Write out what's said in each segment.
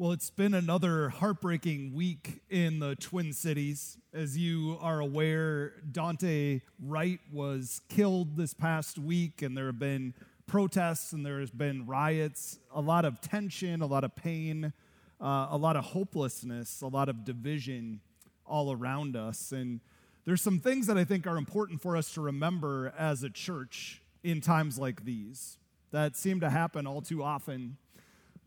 Well, it's been another heartbreaking week in the Twin Cities. As you are aware, Daunte Wright was killed this past week, and there have been protests and there has been riots, a lot of tension, a lot of pain, uh, a lot of hopelessness, a lot of division all around us. And there's some things that I think are important for us to remember as a church in times like these that seem to happen all too often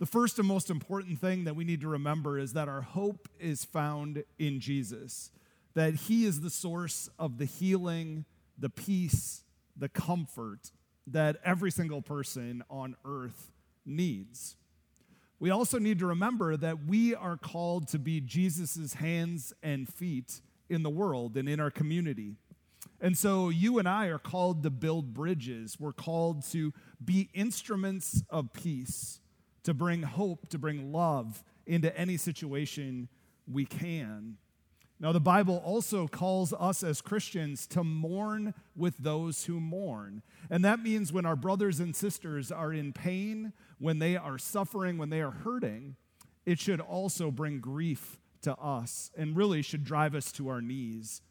the first and most important thing that we need to remember is that our hope is found in Jesus, that He is the source of the healing, the peace, the comfort that every single person on earth needs. We also need to remember that we are called to be Jesus' hands and feet in the world and in our community. And so you and I are called to build bridges. We're called to be instruments of peace to bring hope, to bring love into any situation we can. Now, the Bible also calls us as Christians to mourn with those who mourn. And that means when our brothers and sisters are in pain, when they are suffering, when they are hurting, it should also bring grief to us and really should drive us to our knees.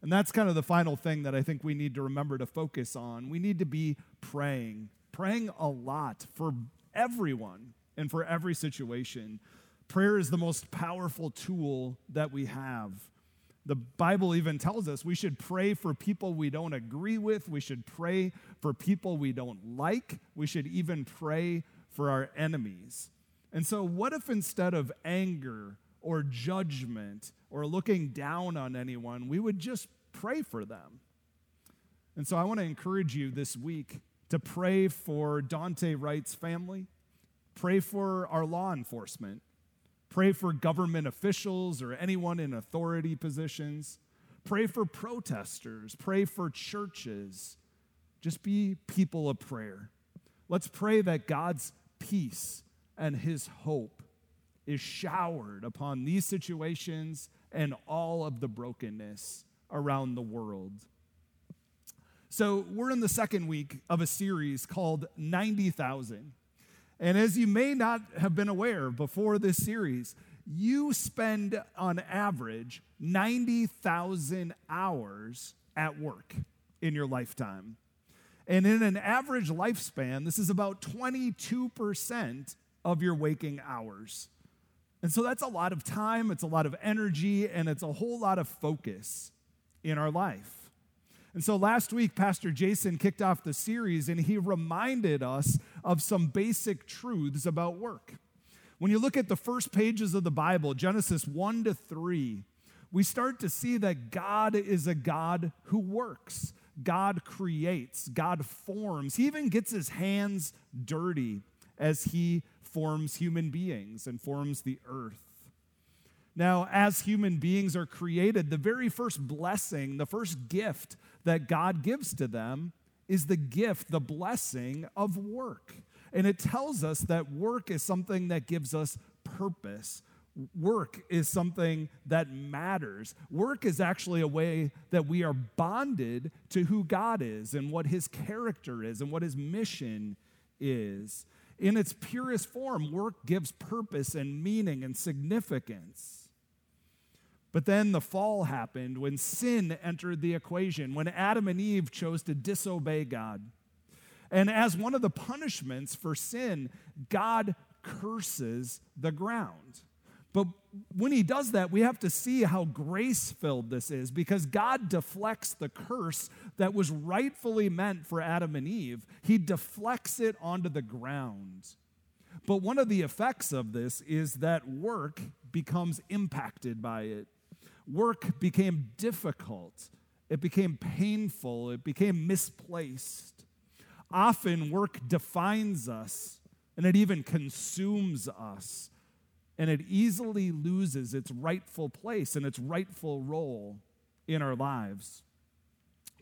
And that's kind of the final thing that I think we need to remember to focus on. We need to be praying, praying a lot for everyone and for every situation. Prayer is the most powerful tool that we have. The Bible even tells us we should pray for people we don't agree with. We should pray for people we don't like. We should even pray for our enemies. And so, what if instead of anger or judgment or looking down on anyone, we would just pray for them? And so, I want to encourage you this week to pray for Daunte Wright's family. Pray for our law enforcement. Pray for government officials or anyone in authority positions. Pray for protesters. Pray for churches. Just be people of prayer. Let's pray that God's peace and his hope is showered upon these situations and all of the brokenness around the world. So, we're in the second week of a series called 90,000. And as you may not have been aware before this series, you spend on average 90,000 hours at work in your lifetime. And in an average lifespan, this is about 22% of your waking hours. And so that's a lot of time, it's a lot of energy, and it's a whole lot of focus in our life. And so last week, Pastor Jason kicked off the series and he reminded us of some basic truths about work. When you look at the first pages of the Bible, Genesis 1 to 3, we start to see that God is a God who works. God creates, God forms. He even gets his hands dirty as he forms human beings and forms the earth. Now, as human beings are created, the very first blessing, the first gift that God gives to them is the gift, the blessing of work. And it tells us that work is something that gives us purpose. Work is something that matters. Work is actually a way that we are bonded to who God is and what his character is and what his mission is. In its purest form, work gives purpose and meaning and significance. But then the fall happened when sin entered the equation, when Adam and Eve chose to disobey God. And as one of the punishments for sin, God curses the ground. But when he does that, we have to see how grace filled this is because God deflects the curse that was rightfully meant for Adam and Eve. He deflects it onto the ground. But one of the effects of this is that work becomes impacted by it work became difficult, it became painful, it became misplaced. Often, work defines us and it even consumes us, and it easily loses its rightful place and its rightful role in our lives.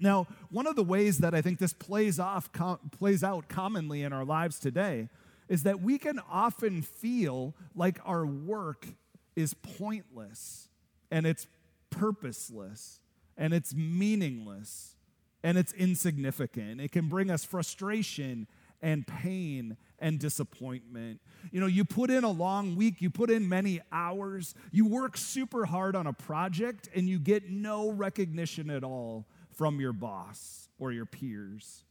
Now, one of the ways that I think this plays off com- plays out commonly in our lives today is that we can often feel like our work is pointless and it's purposeless and it's meaningless and it's insignificant. It can bring us frustration and pain and disappointment. You know, you put in a long week, you put in many hours, you work super hard on a project, and you get no recognition at all from your boss or your peers.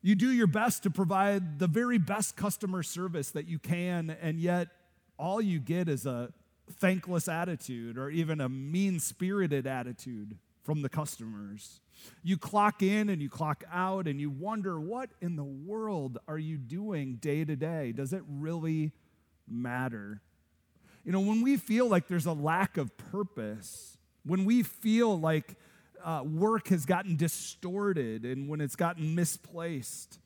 You do your best to provide the very best customer service that you can, and yet all you get is a thankless attitude or even a mean spirited attitude from the customers. You clock in and you clock out, and you wonder, what in the world are you doing day to day? Does it really matter? You know, when we feel like there's a lack of purpose, when we feel like uh, work has gotten distorted and when it's gotten misplaced,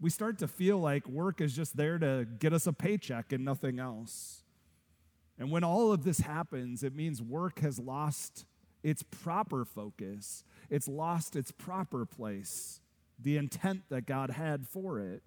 we start to feel like work is just there to get us a paycheck and nothing else. And when all of this happens, it means work has lost its proper focus, it's lost its proper place, the intent that God had for it.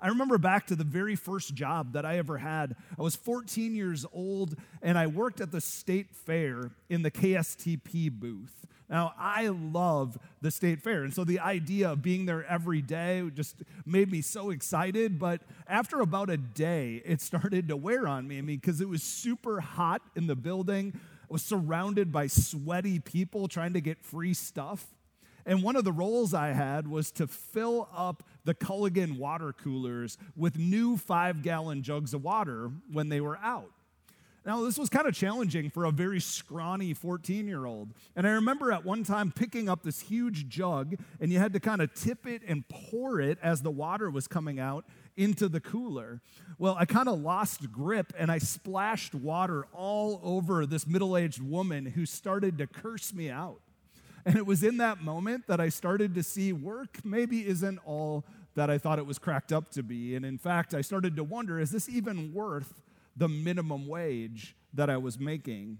I remember back to the very first job that I ever had. I was 14 years old and I worked at the state fair in the KSTP booth. Now, I love the state fair. And so the idea of being there every day just made me so excited. But after about a day, it started to wear on me. I mean, because it was super hot in the building, I was surrounded by sweaty people trying to get free stuff. And one of the roles I had was to fill up the Culligan water coolers with new five gallon jugs of water when they were out. Now, this was kind of challenging for a very scrawny 14 year old. And I remember at one time picking up this huge jug, and you had to kind of tip it and pour it as the water was coming out into the cooler. Well, I kind of lost grip and I splashed water all over this middle aged woman who started to curse me out. And it was in that moment that I started to see work maybe isn't all that I thought it was cracked up to be. And in fact, I started to wonder is this even worth the minimum wage that I was making?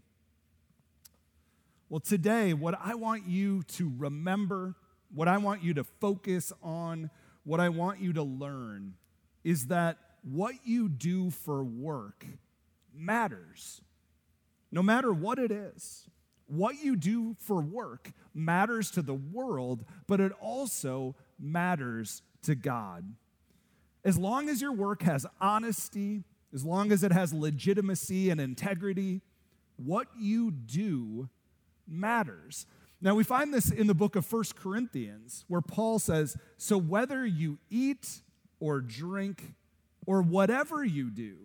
Well, today, what I want you to remember, what I want you to focus on, what I want you to learn is that what you do for work matters, no matter what it is. What you do for work matters to the world, but it also matters to God. As long as your work has honesty, as long as it has legitimacy and integrity, what you do matters. Now, we find this in the book of First Corinthians, where Paul says, So whether you eat or drink or whatever you do,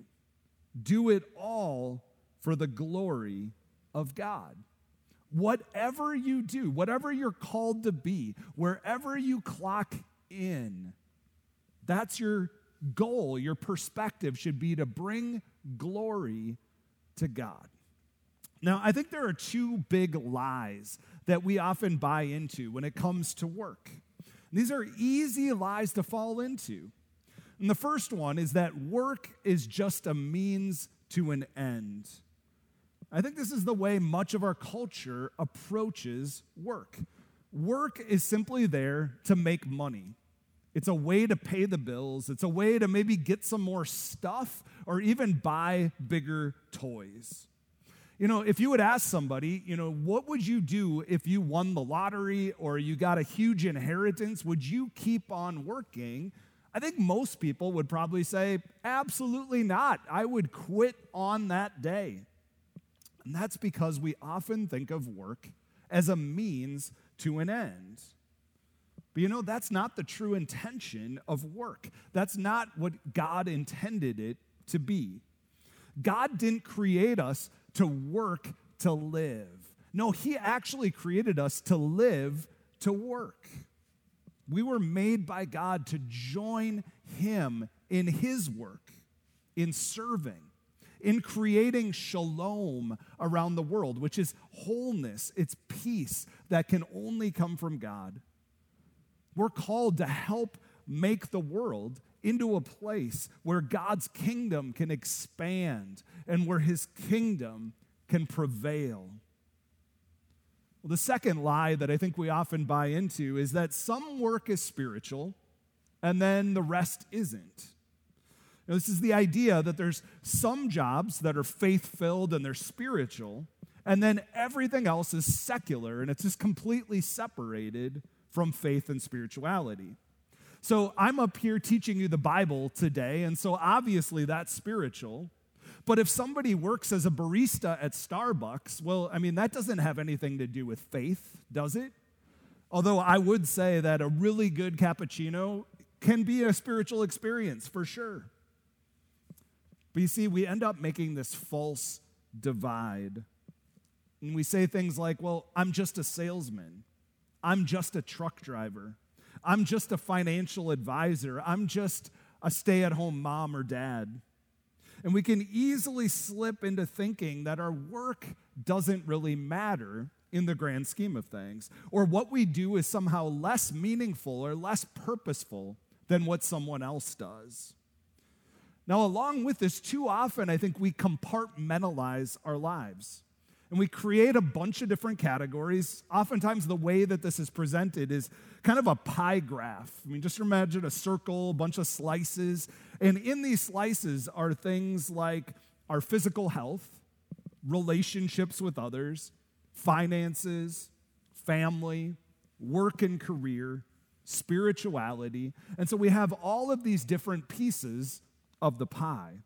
do it all for the glory of God. Whatever you do, whatever you're called to be, wherever you clock in, that's your goal, your perspective should be to bring glory to God. Now, I think there are two big lies that we often buy into when it comes to work. These are easy lies to fall into. And the first one is that work is just a means to an end. I think this is the way much of our culture approaches work. Work is simply there to make money. It's a way to pay the bills. It's a way to maybe get some more stuff or even buy bigger toys. You know, if you would ask somebody, you know, what would you do if you won the lottery or you got a huge inheritance? Would you keep on working? I think most people would probably say, absolutely not. I would quit on that day. And that's because we often think of work as a means to an end. But you know, that's not the true intention of work. That's not what God intended it to be. God didn't create us to work to live. No, He actually created us to live to work. We were made by God to join Him in His work, in serving in creating shalom around the world, which is wholeness, it's peace that can only come from God. We're called to help make the world into a place where God's kingdom can expand and where his kingdom can prevail. Well, the second lie that I think we often buy into is that some work is spiritual and then the rest isn't. Now, this is the idea that there's some jobs that are faith filled and they're spiritual, and then everything else is secular and it's just completely separated from faith and spirituality. So I'm up here teaching you the Bible today, and so obviously that's spiritual. But if somebody works as a barista at Starbucks, well, I mean, that doesn't have anything to do with faith, does it? Although I would say that a really good cappuccino can be a spiritual experience for sure. But you see, we end up making this false divide. And we say things like, well, I'm just a salesman, I'm just a truck driver, I'm just a financial advisor, I'm just a stay at home mom or dad. And we can easily slip into thinking that our work doesn't really matter in the grand scheme of things, or what we do is somehow less meaningful or less purposeful than what someone else does. Now, along with this, too often I think we compartmentalize our lives. And we create a bunch of different categories. Oftentimes, the way that this is presented is kind of a pie graph. I mean, just imagine a circle, a bunch of slices. And in these slices are things like our physical health, relationships with others, finances, family, work and career, spirituality. And so we have all of these different pieces of the pie.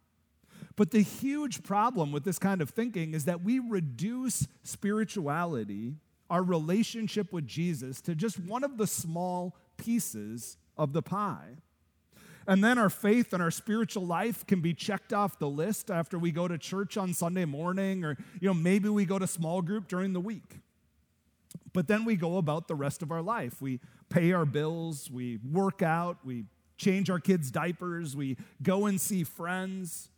But the huge problem with this kind of thinking is that we reduce spirituality, our relationship with Jesus, to just one of the small pieces of the pie. And then our faith and our spiritual life can be checked off the list after we go to church on Sunday morning, or you know, maybe we go to small group during the week. But then we go about the rest of our life. We pay our bills, we work out, we change our kids' diapers, we go and see friends.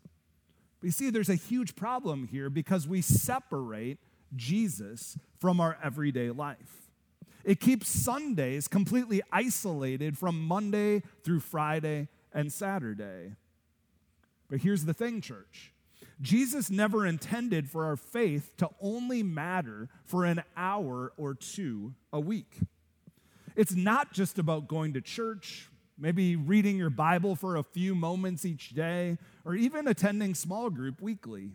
But you see, there's a huge problem here because we separate Jesus from our everyday life. It keeps Sundays completely isolated from Monday through Friday and Saturday. But here's the thing, church Jesus never intended for our faith to only matter for an hour or two a week. It's not just about going to church, maybe reading your Bible for a few moments each day, or even attending small group weekly.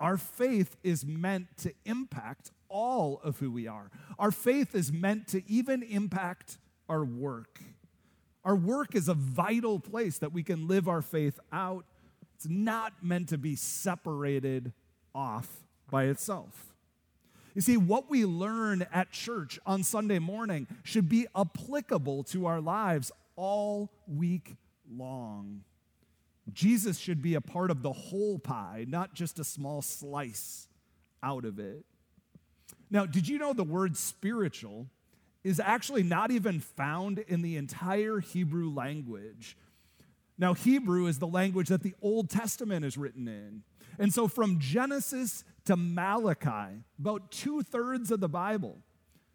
Our faith is meant to impact all of who we are. Our faith is meant to even impact our work. Our work is a vital place that we can live our faith out. It's not meant to be separated off by itself. You see, what we learn at church on Sunday morning should be applicable to our lives all week long. Jesus should be a part of the whole pie, not just a small slice out of it. Now, did you know the word spiritual is actually not even found in the entire Hebrew language? Now, Hebrew is the language that the Old Testament is written in. And so, from Genesis to Malachi, about two thirds of the Bible,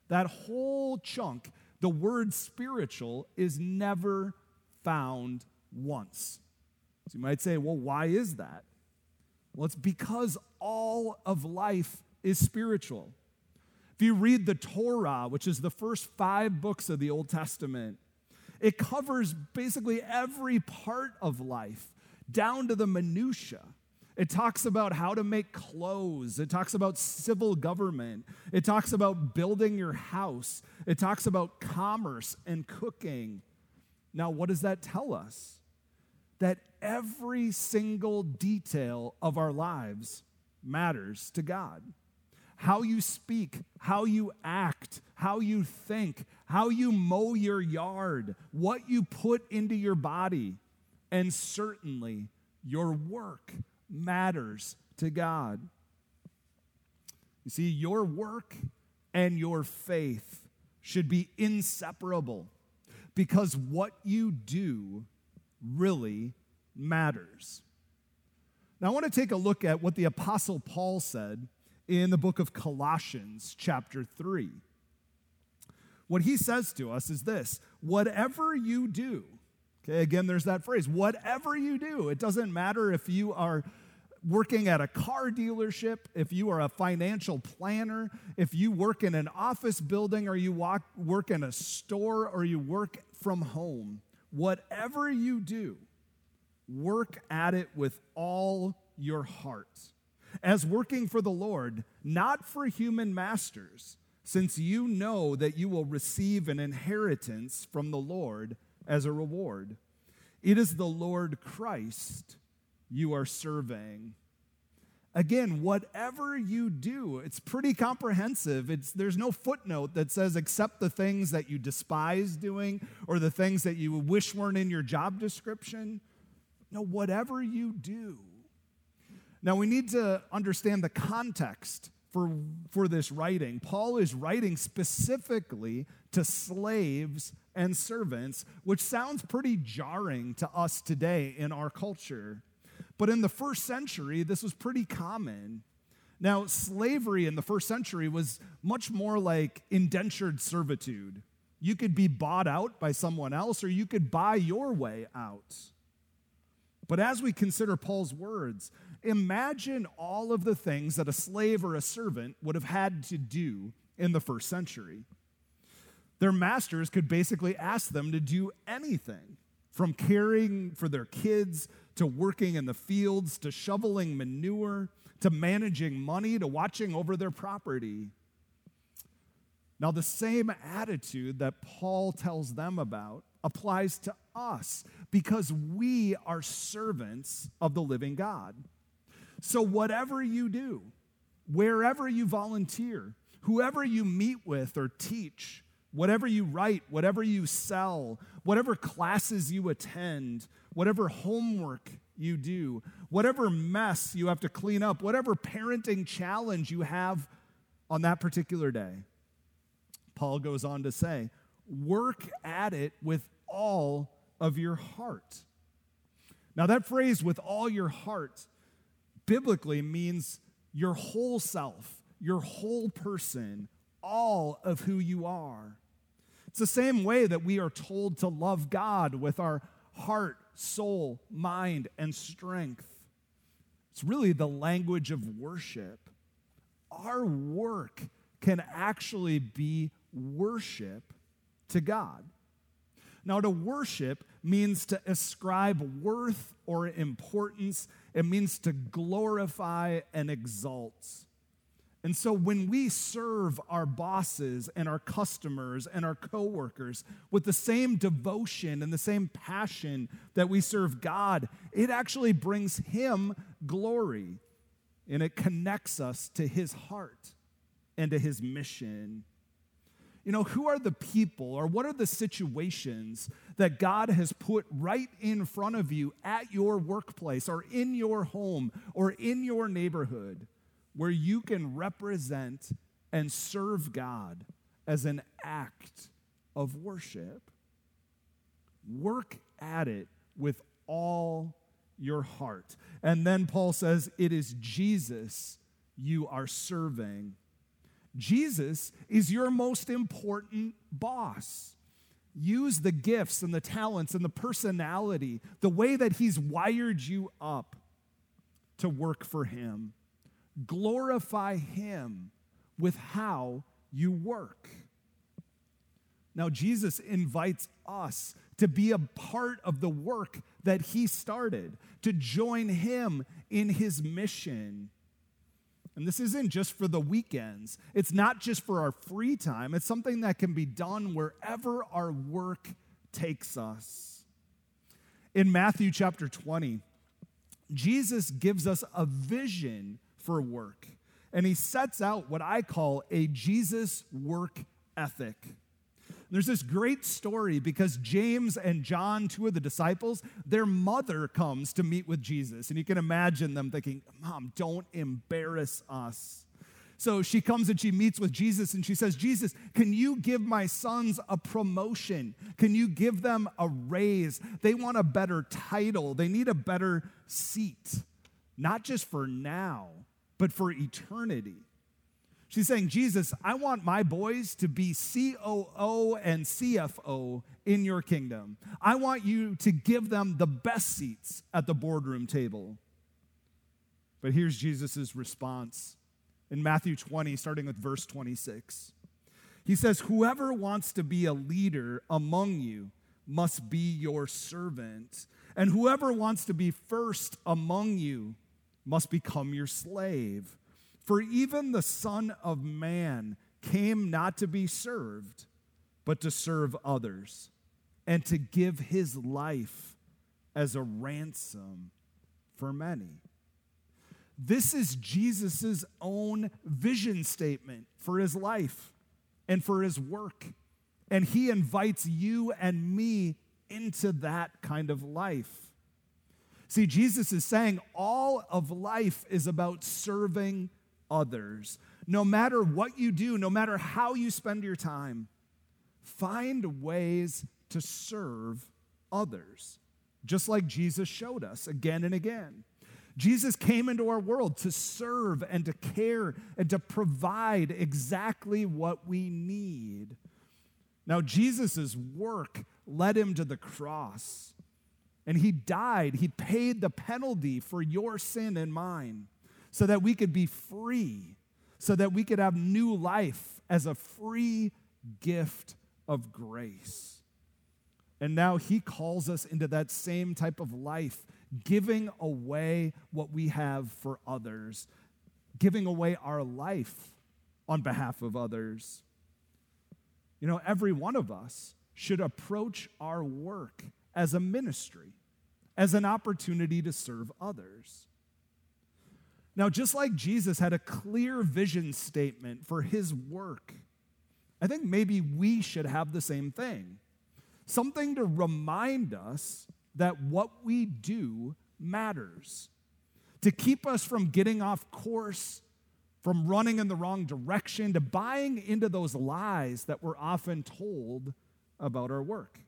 that whole chunk, the word spiritual is never found once. So you might say, well, why is that? Well, it's because all of life is spiritual. If you read the Torah, which is the first five books of the Old Testament, it covers basically every part of life, down to the minutiae. It talks about how to make clothes. It talks about civil government. It talks about building your house. It talks about commerce and cooking. Now, what does that tell us? That every single detail of our lives matters to God. How you speak, how you act, how you think, how you mow your yard, what you put into your body, and certainly your work matters to God. You see, your work and your faith should be inseparable because what you do really matters. Now, I want to take a look at what the Apostle Paul said in the book of Colossians, chapter 3. What he says to us is this whatever you do, Okay, again, there's that phrase whatever you do, it doesn't matter if you are working at a car dealership, if you are a financial planner, if you work in an office building, or you walk, work in a store, or you work from home, whatever you do, work at it with all your heart, as working for the Lord, not for human masters, since you know that you will receive an inheritance from the Lord as a reward. It is the Lord Christ you are serving. Again, whatever you do, it's pretty comprehensive. It's, there's no footnote that says, accept the things that you despise doing or the things that you wish weren't in your job description. No, whatever you do. Now, we need to understand the context for, for this writing. Paul is writing specifically to slaves and servants, which sounds pretty jarring to us today in our culture. But in the first century, this was pretty common. Now, slavery in the first century was much more like indentured servitude. You could be bought out by someone else, or you could buy your way out. But as we consider Paul's words, imagine all of the things that a slave or a servant would have had to do in the first century. Their masters could basically ask them to do anything from caring for their kids to working in the fields, to shoveling manure, to managing money, to watching over their property. Now, the same attitude that Paul tells them about applies to us because we are servants of the living God. So, whatever you do, wherever you volunteer, whoever you meet with or teach, whatever you write, whatever you sell, whatever classes you attend, whatever homework you do, whatever mess you have to clean up, whatever parenting challenge you have on that particular day. Paul goes on to say, work at it with all of your heart. Now, that phrase, with all your heart, biblically means your whole self, your whole person, all of who you are. It's the same way that we are told to love God with our heart, soul, mind, and strength. It's really the language of worship. Our work can actually be worship to God. Now, to worship means to ascribe worth or importance, it means to glorify and exalt. And so when we serve our bosses and our customers and our coworkers with the same devotion and the same passion that we serve God, it actually brings him glory and it connects us to his heart and to his mission. You know, who are the people or what are the situations that God has put right in front of you at your workplace or in your home or in your neighborhood? Where you can represent and serve God as an act of worship. Work at it with all your heart. And then Paul says, It is Jesus you are serving. Jesus is your most important boss. Use the gifts and the talents and the personality, the way that He's wired you up to work for Him. Glorify Him with how you work. Now, Jesus invites us to be a part of the work that He started, to join Him in His mission. And this isn't just for the weekends, it's not just for our free time, it's something that can be done wherever our work takes us. In Matthew chapter 20, Jesus gives us a vision for work. And he sets out what I call a Jesus work ethic. There's this great story because James and John, two of the disciples, their mother comes to meet with Jesus. And you can imagine them thinking, Mom, don't embarrass us. So she comes and she meets with Jesus and she says, Jesus, can you give my sons a promotion? Can you give them a raise? They want a better title, they need a better seat, not just for now, but for eternity. She's saying, Jesus, I want my boys to be COO and CFO in your kingdom. I want you to give them the best seats at the boardroom table. But here's Jesus' response in Matthew 20, starting with verse 26. He says, Whoever wants to be a leader among you must be your servant, and whoever wants to be first among you must become your slave. For even the Son of Man came not to be served, but to serve others, and to give his life as a ransom for many. This is Jesus' own vision statement for his life and for his work. And he invites you and me into that kind of life. See, Jesus is saying all of life is about serving others. No matter what you do, no matter how you spend your time, find ways to serve others, just like Jesus showed us again and again. Jesus came into our world to serve and to care and to provide exactly what we need. Now, Jesus' work led him to the cross, and he died. He paid the penalty for your sin and mine so that we could be free, so that we could have new life as a free gift of grace. And now he calls us into that same type of life giving away what we have for others, giving away our life on behalf of others. You know, every one of us should approach our work as a ministry, as an opportunity to serve others. Now, just like Jesus had a clear vision statement for his work, I think maybe we should have the same thing. Something to remind us that what we do matters, to keep us from getting off course, from running in the wrong direction, to buying into those lies that we're often told about our work.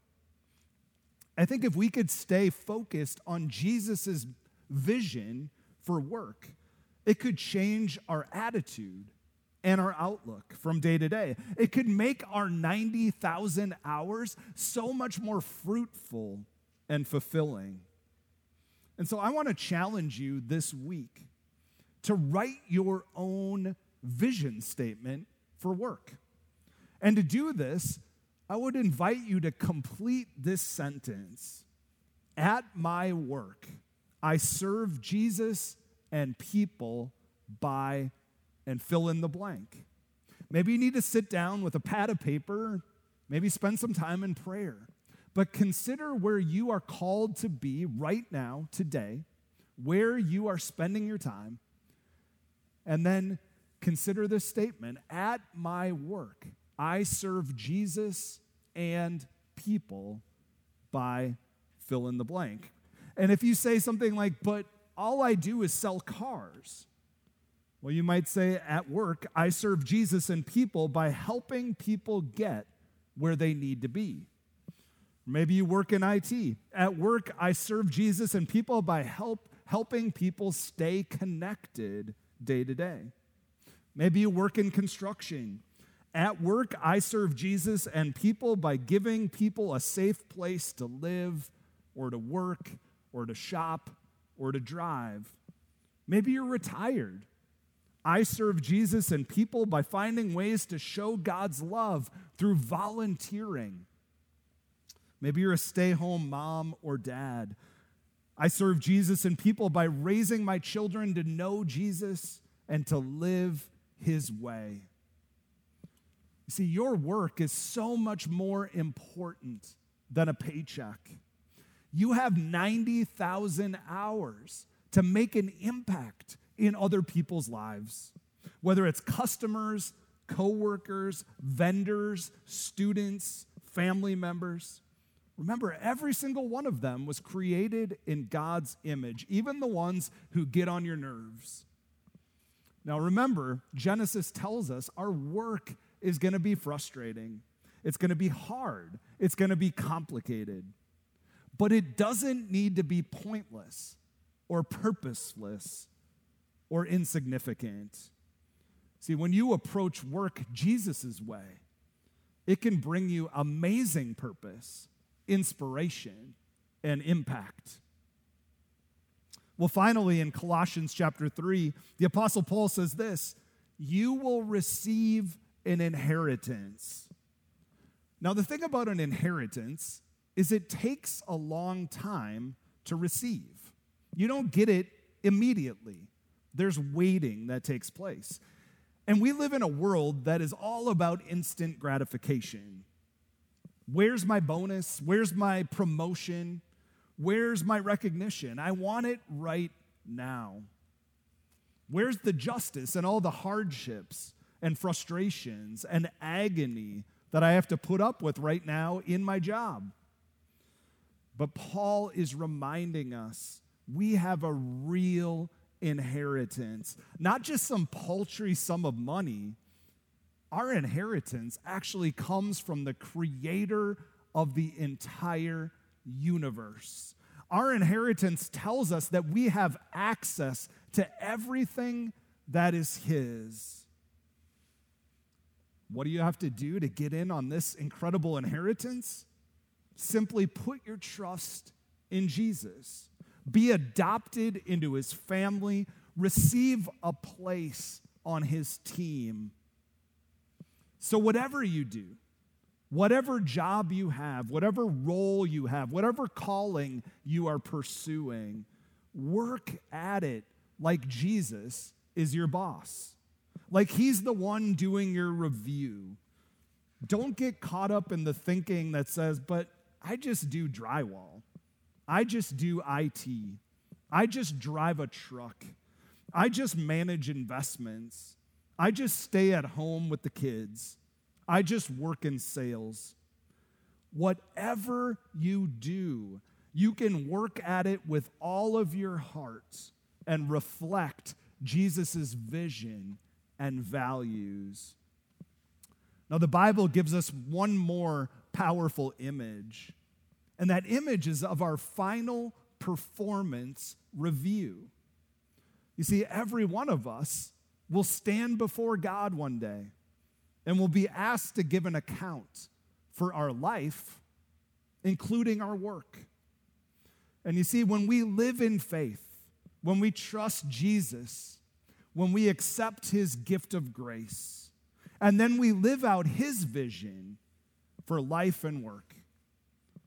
I think if we could stay focused on Jesus' vision for work, it could change our attitude and our outlook from day to day. It could make our 90,000 hours so much more fruitful and fulfilling. And so I want to challenge you this week to write your own vision statement for work. And to do this, I would invite you to complete this sentence At my work, I serve Jesus and people by and fill in the blank. Maybe you need to sit down with a pad of paper, maybe spend some time in prayer. But consider where you are called to be right now, today, where you are spending your time, and then consider this statement At my work, I serve Jesus and people by fill in the blank. And if you say something like, But all I do is sell cars, well, you might say, At work, I serve Jesus and people by helping people get where they need to be. Maybe you work in IT. At work, I serve Jesus and people by help, helping people stay connected day to day. Maybe you work in construction. At work, I serve Jesus and people by giving people a safe place to live or to work or to shop or to drive. Maybe you're retired. I serve Jesus and people by finding ways to show God's love through volunteering Maybe you're a stay home mom or dad. I serve Jesus and people by raising my children to know Jesus and to live his way. You see, your work is so much more important than a paycheck. You have 90,000 hours to make an impact in other people's lives, whether it's customers, coworkers, vendors, students, family members. Remember, every single one of them was created in God's image, even the ones who get on your nerves. Now, remember, Genesis tells us our work is going to be frustrating, it's going to be hard, it's going to be complicated. But it doesn't need to be pointless or purposeless or insignificant. See, when you approach work Jesus' way, it can bring you amazing purpose inspiration and impact. Well, finally, in Colossians chapter 3, the Apostle Paul says this You will receive an inheritance. Now, the thing about an inheritance is it takes a long time to receive. You don't get it immediately, there's waiting that takes place. And we live in a world that is all about instant gratification. Where's my bonus? Where's my promotion? Where's my recognition? I want it right now. Where's the justice and all the hardships and frustrations and agony that I have to put up with right now in my job? But Paul is reminding us we have a real inheritance, not just some paltry sum of money. Our inheritance actually comes from the creator of the entire universe. Our inheritance tells us that we have access to everything that is His. What do you have to do to get in on this incredible inheritance? Simply put your trust in Jesus. Be adopted into his family. Receive a place on his team. So, whatever you do, whatever job you have, whatever role you have, whatever calling you are pursuing, work at it like Jesus is your boss, like he's the one doing your review. Don't get caught up in the thinking that says, but I just do drywall. I just do IT. I just drive a truck. I just manage investments. I just stay at home with the kids. I just work in sales. Whatever you do, you can work at it with all of your heart and reflect Jesus' vision and values. Now, the Bible gives us one more powerful image and that image is of our final performance review. You see, every one of us will stand before God one day and will be asked to give an account for our life, including our work. And you see, when we live in faith, when we trust Jesus, when we accept his gift of grace, and then we live out his vision for life and work,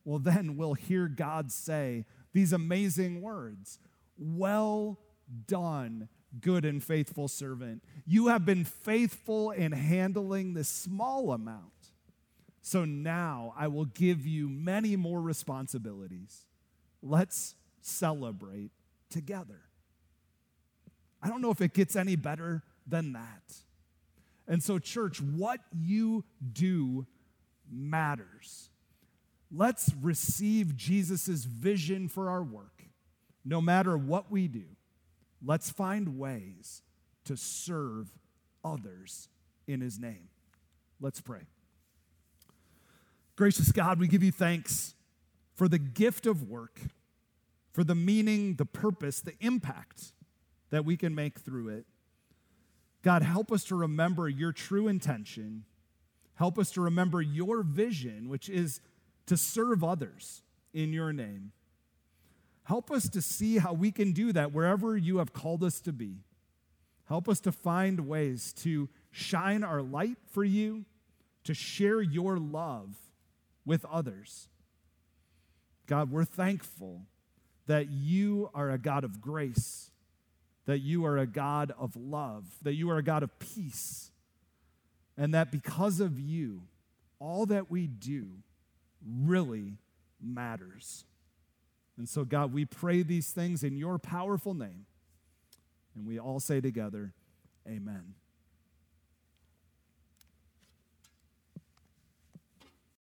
well, then we'll hear God say these amazing words Well done, good and faithful servant. You have been faithful in handling this small amount. So now I will give you many more responsibilities. Let's celebrate together. I don't know if it gets any better than that. And so, church, what you do matters. Let's receive Jesus' vision for our work. No matter what we do, let's find ways to serve others in his name. Let's pray. Gracious God, we give you thanks for the gift of work, for the meaning, the purpose, the impact that we can make through it. God, help us to remember your true intention. Help us to remember your vision, which is to serve others in your name. Help us to see how we can do that wherever you have called us to be. Help us to find ways to shine our light for you, to share your love with others. God, we're thankful that you are a God of grace, that you are a God of love, that you are a God of peace, and that because of you, all that we do really matters. And so, God, we pray these things in your powerful name. And we all say together, Amen.